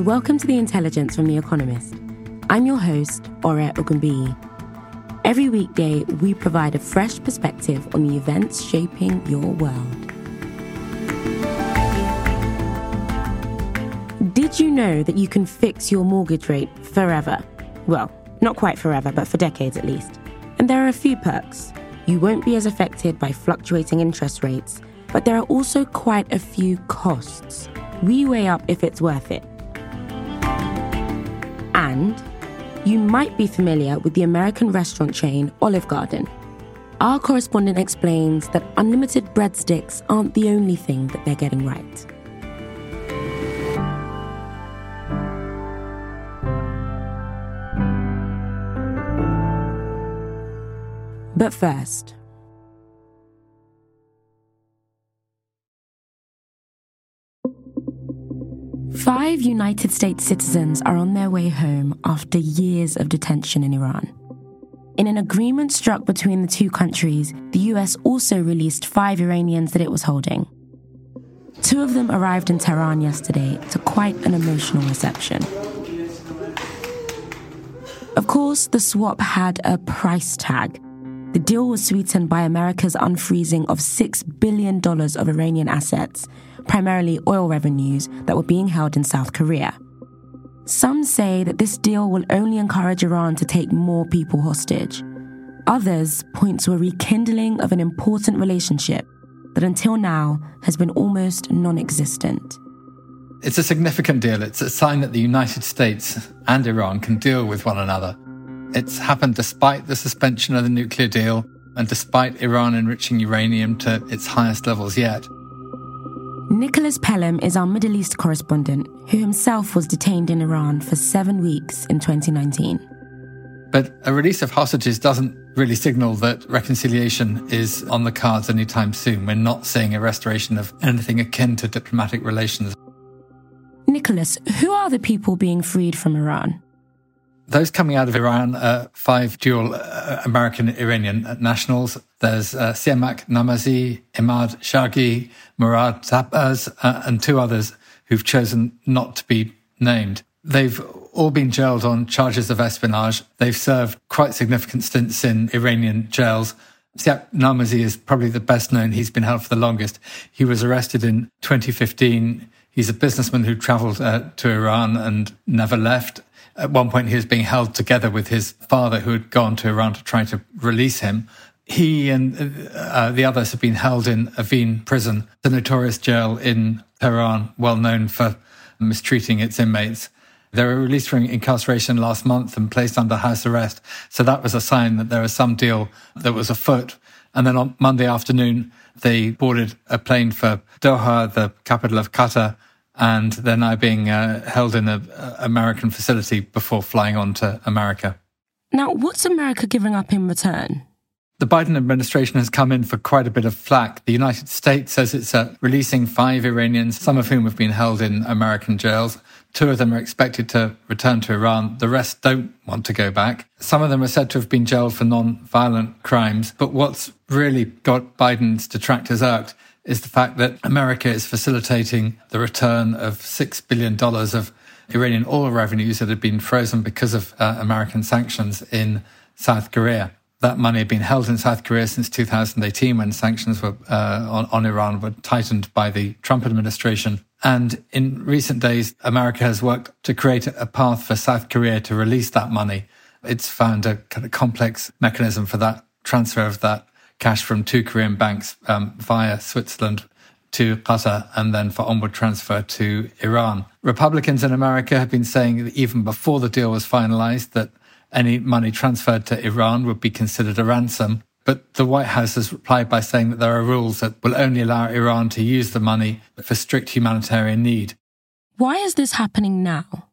and welcome to The Intelligence from The Economist. I'm your host, Ore Ogunbiyi. Every weekday, we provide a fresh perspective on the events shaping your world. Did you know that you can fix your mortgage rate forever? Well, not quite forever, but for decades at least. And there are a few perks. You won't be as affected by fluctuating interest rates, but there are also quite a few costs. We weigh up if it's worth it. And you might be familiar with the American restaurant chain Olive Garden. Our correspondent explains that unlimited breadsticks aren't the only thing that they're getting right. But first, Five United States citizens are on their way home after years of detention in Iran. In an agreement struck between the two countries, the US also released five Iranians that it was holding. Two of them arrived in Tehran yesterday to quite an emotional reception. Of course, the swap had a price tag. The deal was sweetened by America's unfreezing of $6 billion of Iranian assets primarily oil revenues that were being held in South Korea. Some say that this deal will only encourage Iran to take more people hostage. Others point to a rekindling of an important relationship that until now has been almost non existent. It's a significant deal. It's a sign that the United States and Iran can deal with one another. It's happened despite the suspension of the nuclear deal and despite Iran enriching uranium to its highest levels yet. Nicholas Pelham is our Middle East correspondent, who himself was detained in Iran for seven weeks in 2019. But a release of hostages doesn't really signal that reconciliation is on the cards anytime soon. We're not seeing a restoration of anything akin to diplomatic relations. Nicholas, who are the people being freed from Iran? Those coming out of Iran are five dual uh, American Iranian nationals. There's uh, Siamak Namazi, Emad Shargi, Morad Tahbaz, uh, and two others who've chosen not to be named. They've all been jailed on charges of espionage. They've served quite significant stints in Iranian jails. Siamak Namazi is probably the best known. He's been held for the longest. He was arrested in 2015. He's a businessman who traveled uh, to Iran and never left. At one point, he was being held together with his father, who had gone to Iran to try to release him. He and uh, the others have been held in Evin prison, the notorious jail in Tehran, well known for mistreating its inmates. They were released from incarceration last month and placed under house arrest. So that was a sign that there was some deal that was afoot. And then on Monday afternoon, they boarded a plane for Doha, the capital of Qatar, and they're now being uh, held in an American facility before flying on to America. Now, what's America giving up in return? The Biden administration has come in for quite a bit of flack. The United States says it's uh, releasing five Iranians, some of whom have been held in American jails. Two of them are expected to return to Iran. The rest don't want to go back. Some of them are said to have been jailed for non-violent crimes. But what's really got Biden's detractors irked is the fact that America is facilitating the return of $6 billion of Iranian oil revenues that had been frozen because of uh, American sanctions in South Korea. That money had been held in South Korea since 2018 when sanctions were, uh, on, on Iran were tightened by the Trump administration. And in recent days, America has worked to create a path for South Korea to release that money. It's found a kind of complex mechanism for that transfer of that cash from two Korean banks um, via Switzerland to Qatar and then for onward transfer to Iran. Republicans in America have been saying that even before the deal was finalized that any money transferred to Iran would be considered a ransom. But the White House has replied by saying that there are rules that will only allow Iran to use the money for strict humanitarian need. Why is this happening now?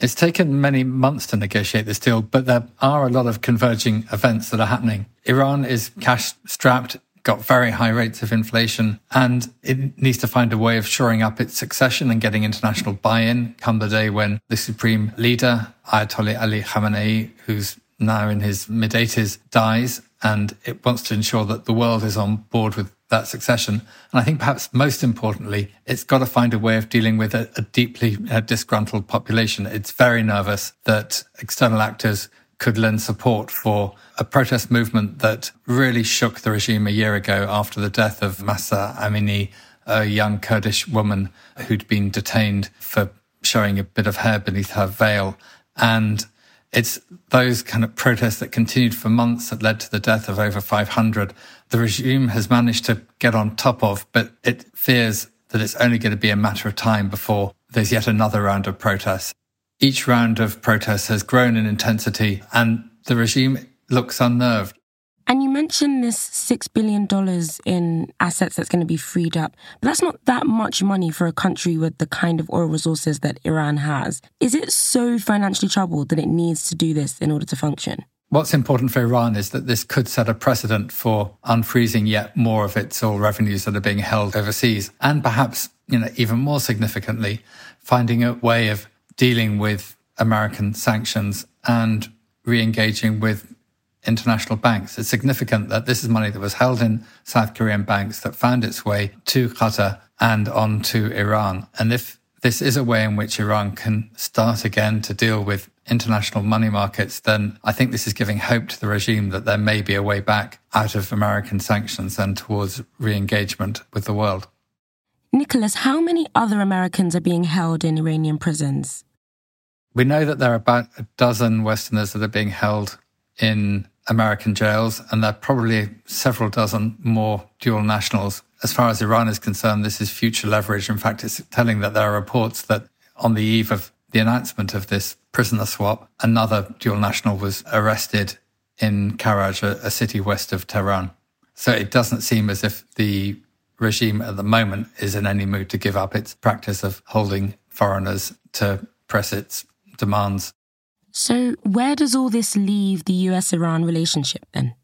It's taken many months to negotiate this deal, but there are a lot of converging events that are happening. Iran is cash strapped, got very high rates of inflation, and it needs to find a way of shoring up its succession and getting international buy in come the day when the supreme leader, Ayatollah Ali Khamenei, who's now in his mid 80s, dies. And it wants to ensure that the world is on board with that succession. And I think perhaps most importantly, it's got to find a way of dealing with a, a deeply uh, disgruntled population. It's very nervous that external actors could lend support for a protest movement that really shook the regime a year ago after the death of Mahsa Amini, a young Kurdish woman who'd been detained for showing a bit of hair beneath her veil. And it's those kind of protests that continued for months that led to the death of over 500. The regime has managed to get on top of, but it fears that it's only going to be a matter of time before there's yet another round of protests. Each round of protests has grown in intensity and the regime looks unnerved. And you mentioned this $6 billion in assets that's going to be freed up. But that's not that much money for a country with the kind of oil resources that Iran has. Is it so financially troubled that it needs to do this in order to function? What's important for Iran is that this could set a precedent for unfreezing yet more of its oil revenues that are being held overseas. And perhaps, you know, even more significantly, finding a way of dealing with American sanctions and re-engaging with international banks. It's significant that this is money that was held in South Korean banks that found its way to Qatar and on to Iran. And if this is a way in which Iran can start again to deal with international money markets, then I think this is giving hope to the regime that there may be a way back out of American sanctions and towards re engagement with the world. Nicholas, how many other Americans are being held in Iranian prisons? We know that there are about a dozen Westerners that are being held in American jails, and there are probably several dozen more dual nationals. As far as Iran is concerned, this is future leverage. In fact, it's telling that there are reports that on the eve of the announcement of this prisoner swap, another dual national was arrested in Karaj, a, a city west of Tehran. So it doesn't seem as if the regime at the moment is in any mood to give up its practice of holding foreigners to press its demands. So, where does all this leave the US Iran relationship then?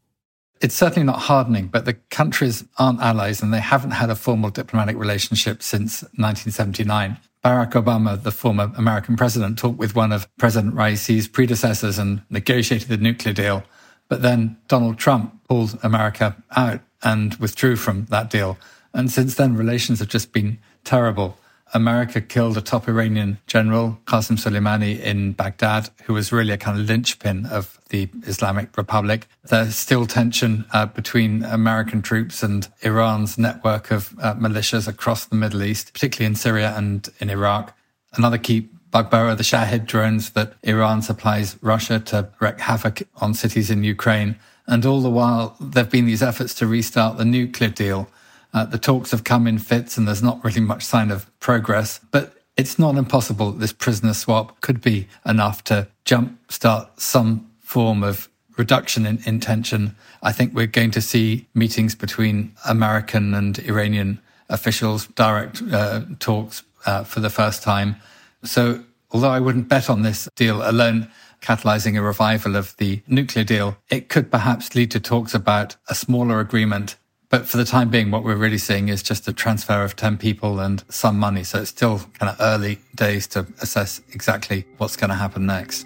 It's certainly not hardening, but the countries aren't allies and they haven't had a formal diplomatic relationship since 1979. Barack Obama, the former American president, talked with one of President Raisi's predecessors and negotiated the nuclear deal. But then Donald Trump pulled America out and withdrew from that deal. And since then, relations have just been terrible. America killed a top Iranian general, Qasem Soleimani, in Baghdad, who was really a kind of linchpin of the Islamic Republic. There's still tension uh, between American troops and Iran's network of uh, militias across the Middle East, particularly in Syria and in Iraq. Another key bugbear are the Shahed drones that Iran supplies Russia to wreak havoc on cities in Ukraine. And all the while, there have been these efforts to restart the nuclear deal uh, the talks have come in fits and there's not really much sign of progress, but it's not impossible that this prisoner swap could be enough to jumpstart some form of reduction in, tension. I think we're going to see meetings between American and Iranian officials, direct uh, talks uh, for the first time. So, although I wouldn't bet on this deal alone, catalyzing a revival of the nuclear deal, it could perhaps lead to talks about a smaller agreement but for the time being, what we're really seeing is just a transfer of 10 people and some money. So it's still kind of early days to assess exactly what's going to happen next.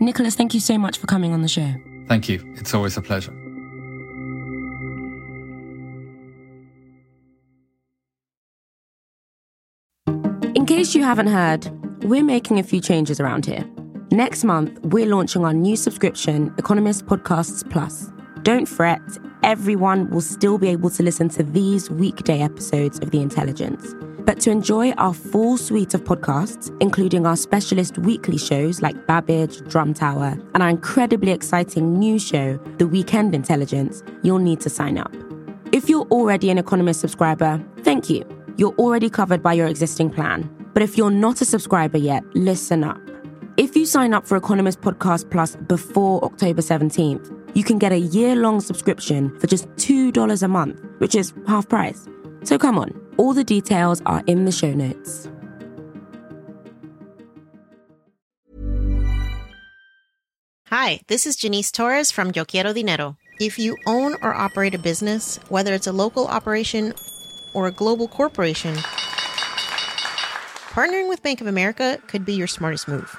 Nicholas, thank you so much for coming on the show. Thank you. It's always a pleasure. In case you haven't heard, we're making a few changes around here. Next month, we're launching our new subscription, Economist Podcasts Plus. Don't fret, everyone will still be able to listen to these weekday episodes of The Intelligence. But to enjoy our full suite of podcasts, including our specialist weekly shows like Babbage, Drum Tower, and our incredibly exciting new show, The Weekend Intelligence, you'll need to sign up. If you're already an Economist subscriber, thank you. You're already covered by your existing plan. But if you're not a subscriber yet, listen up. If you sign up for Economist Podcast Plus before October 17th, you can get a year long subscription for just $2 a month, which is half price. So come on, all the details are in the show notes. Hi, this is Janice Torres from Yo Quiero Dinero. If you own or operate a business, whether it's a local operation or a global corporation, partnering with Bank of America could be your smartest move.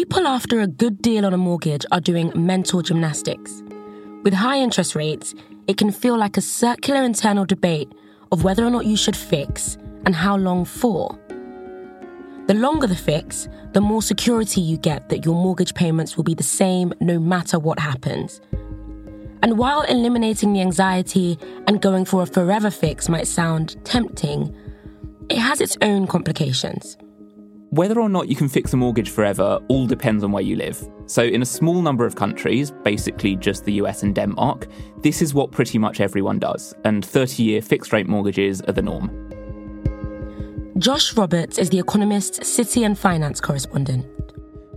People after a good deal on a mortgage are doing mental gymnastics. With high interest rates, it can feel like a circular internal debate of whether or not you should fix and how long for. The longer the fix, the more security you get that your mortgage payments will be the same no matter what happens. And while eliminating the anxiety and going for a forever fix might sound tempting, it has its own complications. Whether or not you can fix a mortgage forever all depends on where you live. So, in a small number of countries, basically just the US and Denmark, this is what pretty much everyone does, and 30 year fixed rate mortgages are the norm. Josh Roberts is The Economist's city and finance correspondent.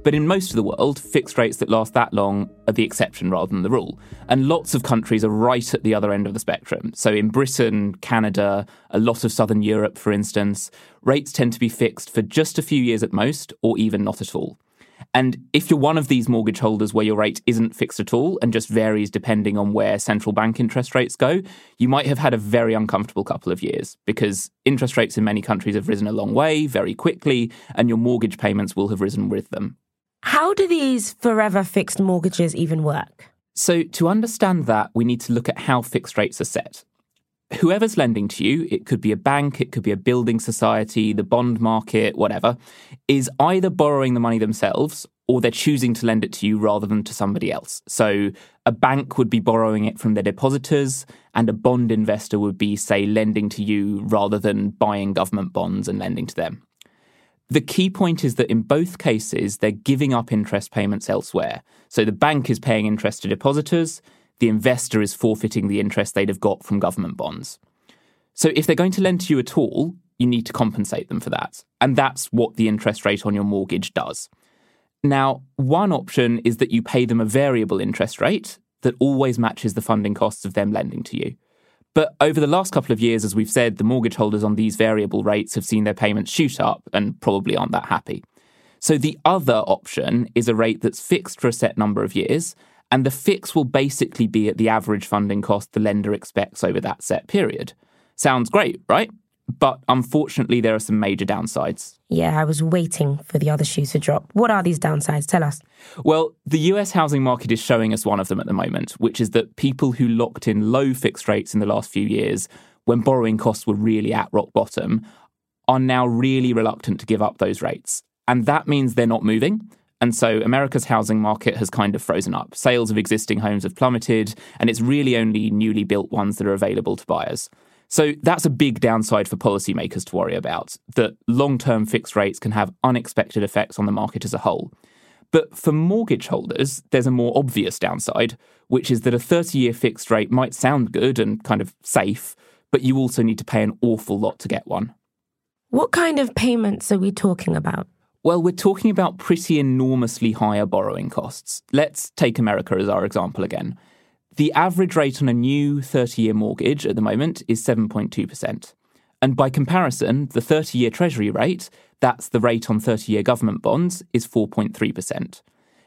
But in most of the world, fixed rates that last that long are the exception rather than the rule. And lots of countries are right at the other end of the spectrum. So in Britain, Canada, a lot of southern Europe, for instance, rates tend to be fixed for just a few years at most, or even not at all. And if you're one of these mortgage holders where your rate isn't fixed at all and just varies depending on where central bank interest rates go, you might have had a very uncomfortable couple of years because interest rates in many countries have risen a long way, very quickly, and your mortgage payments will have risen with them. How do these forever fixed mortgages even work? So, to understand that, we need to look at how fixed rates are set. Whoever's lending to you, it could be a bank, it could be a building society, the bond market, whatever, is either borrowing the money themselves or they're choosing to lend it to you rather than to somebody else. So, a bank would be borrowing it from their depositors, and a bond investor would be, say, lending to you rather than buying government bonds and lending to them. The key point is that in both cases, they're giving up interest payments elsewhere. So the bank is paying interest to depositors, the investor is forfeiting the interest they'd have got from government bonds. So if they're going to lend to you at all, you need to compensate them for that. And that's what the interest rate on your mortgage does. Now, one option is that you pay them a variable interest rate that always matches the funding costs of them lending to you. But over the last couple of years, as we've said, the mortgage holders on these variable rates have seen their payments shoot up and probably aren't that happy. So the other option is a rate that's fixed for a set number of years, and the fix will basically be at the average funding cost the lender expects over that set period. Sounds great, right? But unfortunately, there are some major downsides. Yeah, I was waiting for the other shoe to drop. What are these downsides? Tell us. Well, the US housing market is showing us one of them at the moment, which is that people who locked in low fixed rates in the last few years, when borrowing costs were really at rock bottom, are now really reluctant to give up those rates. And that means they're not moving. And so America's housing market has kind of frozen up. Sales of existing homes have plummeted, and it's really only newly built ones that are available to buyers. So that's a big downside for policymakers to worry about, that long term fixed rates can have unexpected effects on the market as a whole. But for mortgage holders, there's a more obvious downside, which is that a 30 year fixed rate might sound good and kind of safe, but you also need to pay an awful lot to get one. What kind of payments are we talking about? Well, we're talking about pretty enormously higher borrowing costs. Let's take America as our example again. The average rate on a new 30 year mortgage at the moment is 7.2%. And by comparison, the 30 year Treasury rate, that's the rate on 30 year government bonds, is 4.3%.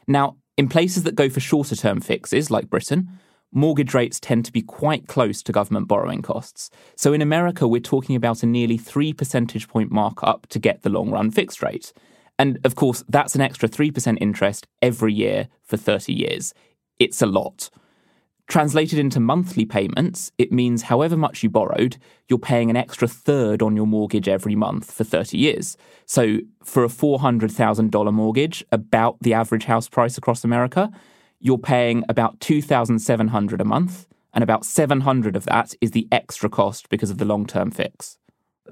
Now, in places that go for shorter term fixes, like Britain, mortgage rates tend to be quite close to government borrowing costs. So in America, we're talking about a nearly 3 percentage point markup to get the long run fixed rate. And of course, that's an extra 3% interest every year for 30 years. It's a lot. Translated into monthly payments, it means however much you borrowed, you're paying an extra third on your mortgage every month for 30 years. So for a $400,000 mortgage, about the average house price across America, you're paying about $2,700 a month, and about 700 of that is the extra cost because of the long-term fix.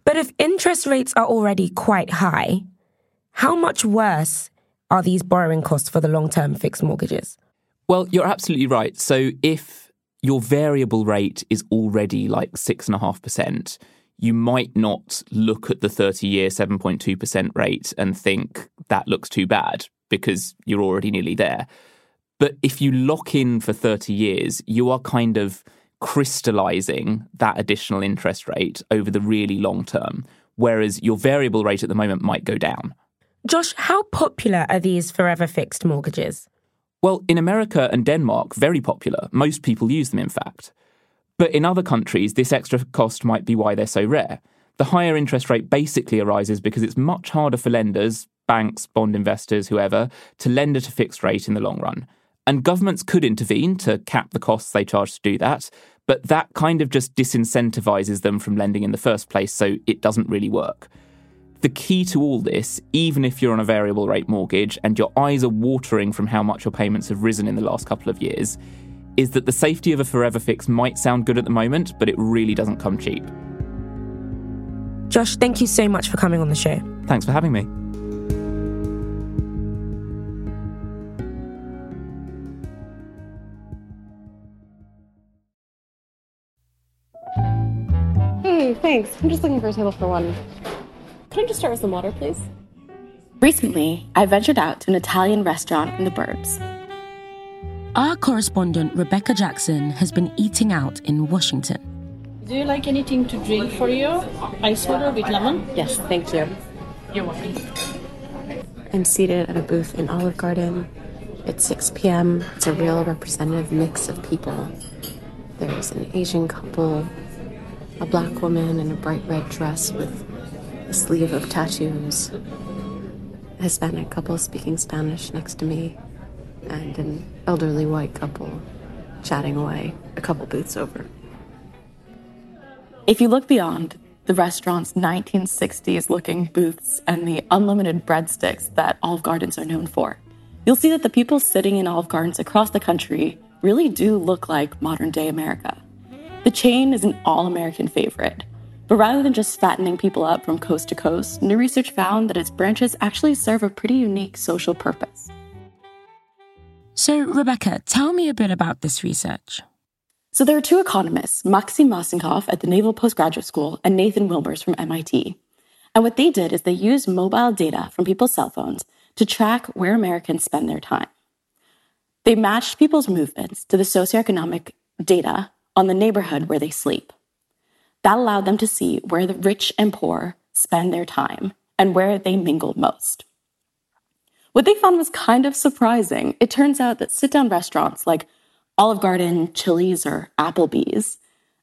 But if interest rates are already quite high, how much worse are these borrowing costs for the long-term fixed mortgages? Well, you're absolutely right. So if your variable rate is already like 6.5%, you might not look at the 30 year 7.2% rate and think that looks too bad because you're already nearly there. But if you lock in for 30 years, you are kind of crystallizing that additional interest rate over the really long term, whereas your variable rate at the moment might go down. Josh, how popular are these forever fixed mortgages? Well, in America and Denmark, very popular. Most people use them, in fact. But in other countries, this extra cost might be why they're so rare. The higher interest rate basically arises because it's much harder for lenders, banks, bond investors, whoever, to lend at a fixed rate in the long run. And governments could intervene to cap the costs they charge to do that, but that kind of just disincentivizes them from lending in the first place, so it doesn't really work. The key to all this, even if you're on a variable rate mortgage and your eyes are watering from how much your payments have risen in the last couple of years, is that the safety of a forever fix might sound good at the moment, but it really doesn't come cheap. Josh, thank you so much for coming on the show. Thanks for having me. Hey, thanks. I'm just looking for a table for one. Can I just start with some water, please? Recently, I ventured out to an Italian restaurant in the burbs. Our correspondent, Rebecca Jackson, has been eating out in Washington. Do you like anything to drink for you? Ice water with lemon? Yes, thank you. You're welcome. I'm seated at a booth in Olive Garden. It's 6 p.m. It's a real representative mix of people. There's an Asian couple, a black woman in a bright red dress with a sleeve of tattoos, a Hispanic couple speaking Spanish next to me, and an elderly white couple chatting away a couple booths over. If you look beyond the restaurant's 1960s looking booths and the unlimited breadsticks that Olive Gardens are known for, you'll see that the people sitting in Olive Gardens across the country really do look like modern day America. The chain is an all American favorite, but rather than just fattening people up from coast to coast, new research found that its branches actually serve a pretty unique social purpose. So, Rebecca, tell me a bit about this research. So there are two economists, Maxim Massenkoff at the Naval Postgraduate School and Nathan Wilmers from MIT. And what they did is they used mobile data from people's cell phones to track where Americans spend their time. They matched people's movements to the socioeconomic data on the neighborhood where they sleep. That allowed them to see where the rich and poor spend their time and where they mingled most. What they found was kind of surprising. It turns out that sit down restaurants like Olive Garden, Chili's, or Applebee's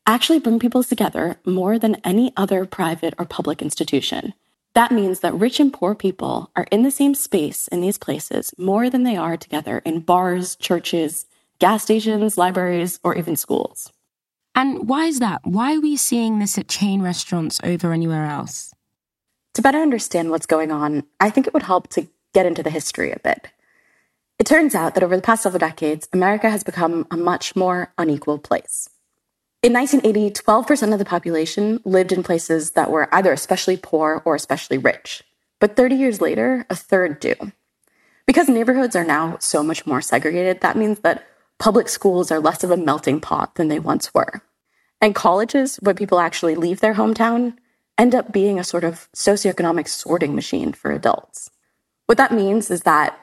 actually bring people together more than any other private or public institution. That means that rich and poor people are in the same space in these places more than they are together in bars, churches, gas stations, libraries, or even schools. And why is that? Why are we seeing this at chain restaurants over anywhere else? To better understand what's going on, I think it would help to get into the history a bit. It turns out that over the past several decades, America has become a much more unequal place. In 1980, 12% of the population lived in places that were either especially poor or especially rich. But 30 years later, a third do. Because neighborhoods are now so much more segregated, that means that public schools are less of a melting pot than they once were. And colleges, when people actually leave their hometown, end up being a sort of socioeconomic sorting machine for adults. What that means is that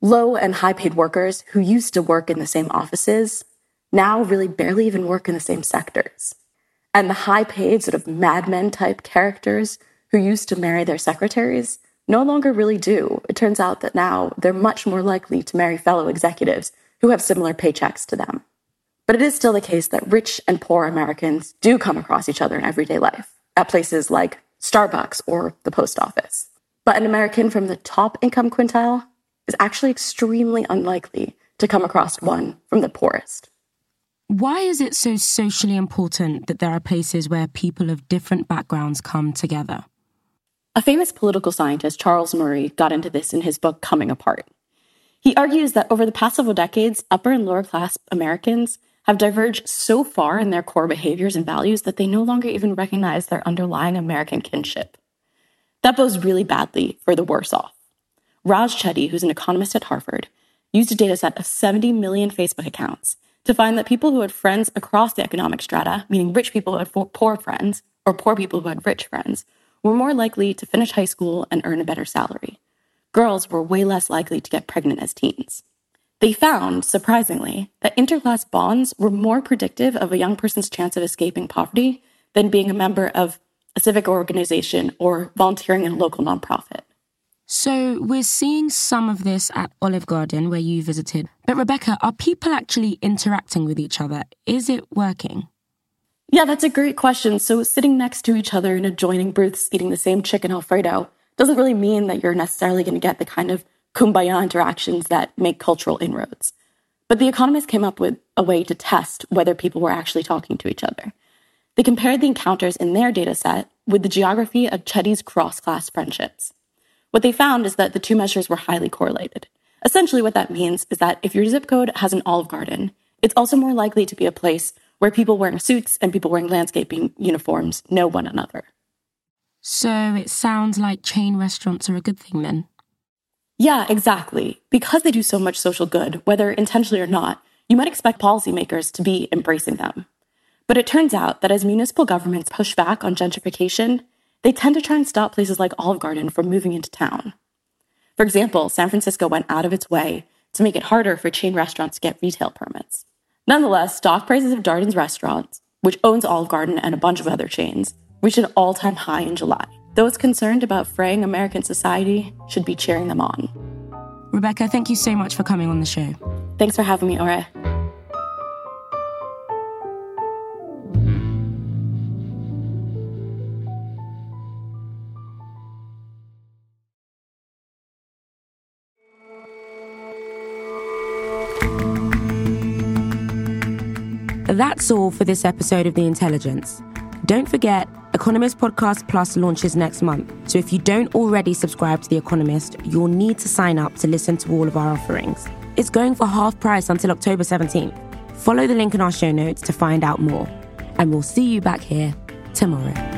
low and high paid workers who used to work in the same offices now really barely even work in the same sectors. And the high paid, sort of madmen type characters who used to marry their secretaries no longer really do. It turns out that now they're much more likely to marry fellow executives who have similar paychecks to them. But it is still the case that rich and poor Americans do come across each other in everyday life at places like Starbucks or the post office. But an American from the top income quintile is actually extremely unlikely to come across one from the poorest. Why is it so socially important that there are places where people of different backgrounds come together? A famous political scientist, Charles Murray, got into this in his book Coming Apart. He argues that over the past several decades, upper and lower class Americans have diverged so far in their core behaviors and values that they no longer even recognize their underlying American kinship. That bodes really badly for the worse off. Raj Chetty, who's an economist at Harvard, used a dataset of 70 million Facebook accounts to find that people who had friends across the economic strata, meaning rich people who had poor friends or poor people who had rich friends, were more likely to finish high school and earn a better salary. Girls were way less likely to get pregnant as teens. They found, surprisingly, that interclass bonds were more predictive of a young person's chance of escaping poverty than being a member of a civic organization or volunteering in a local nonprofit. So, we're seeing some of this at Olive Garden where you visited. But, Rebecca, are people actually interacting with each other? Is it working? Yeah, that's a great question. So, sitting next to each other in adjoining booths eating the same chicken Alfredo doesn't really mean that you're necessarily going to get the kind of kumbaya interactions that make cultural inroads. But the economists came up with a way to test whether people were actually talking to each other. They compared the encounters in their data set with the geography of Chetty's cross class friendships. What they found is that the two measures were highly correlated. Essentially, what that means is that if your zip code has an Olive Garden, it's also more likely to be a place where people wearing suits and people wearing landscaping uniforms know one another. So it sounds like chain restaurants are a good thing then? Yeah, exactly. Because they do so much social good, whether intentionally or not, you might expect policymakers to be embracing them. But it turns out that as municipal governments push back on gentrification, they tend to try and stop places like Olive Garden from moving into town. For example, San Francisco went out of its way to make it harder for chain restaurants to get retail permits. Nonetheless, stock prices of Darden's restaurants, which owns Olive Garden and a bunch of other chains, reached an all time high in July. Those concerned about fraying American society should be cheering them on. Rebecca, thank you so much for coming on the show. Thanks for having me, Ore. That's all for this episode of The Intelligence. Don't forget, Economist Podcast Plus launches next month. So if you don't already subscribe to The Economist, you'll need to sign up to listen to all of our offerings. It's going for half price until October 17th. Follow the link in our show notes to find out more. And we'll see you back here tomorrow.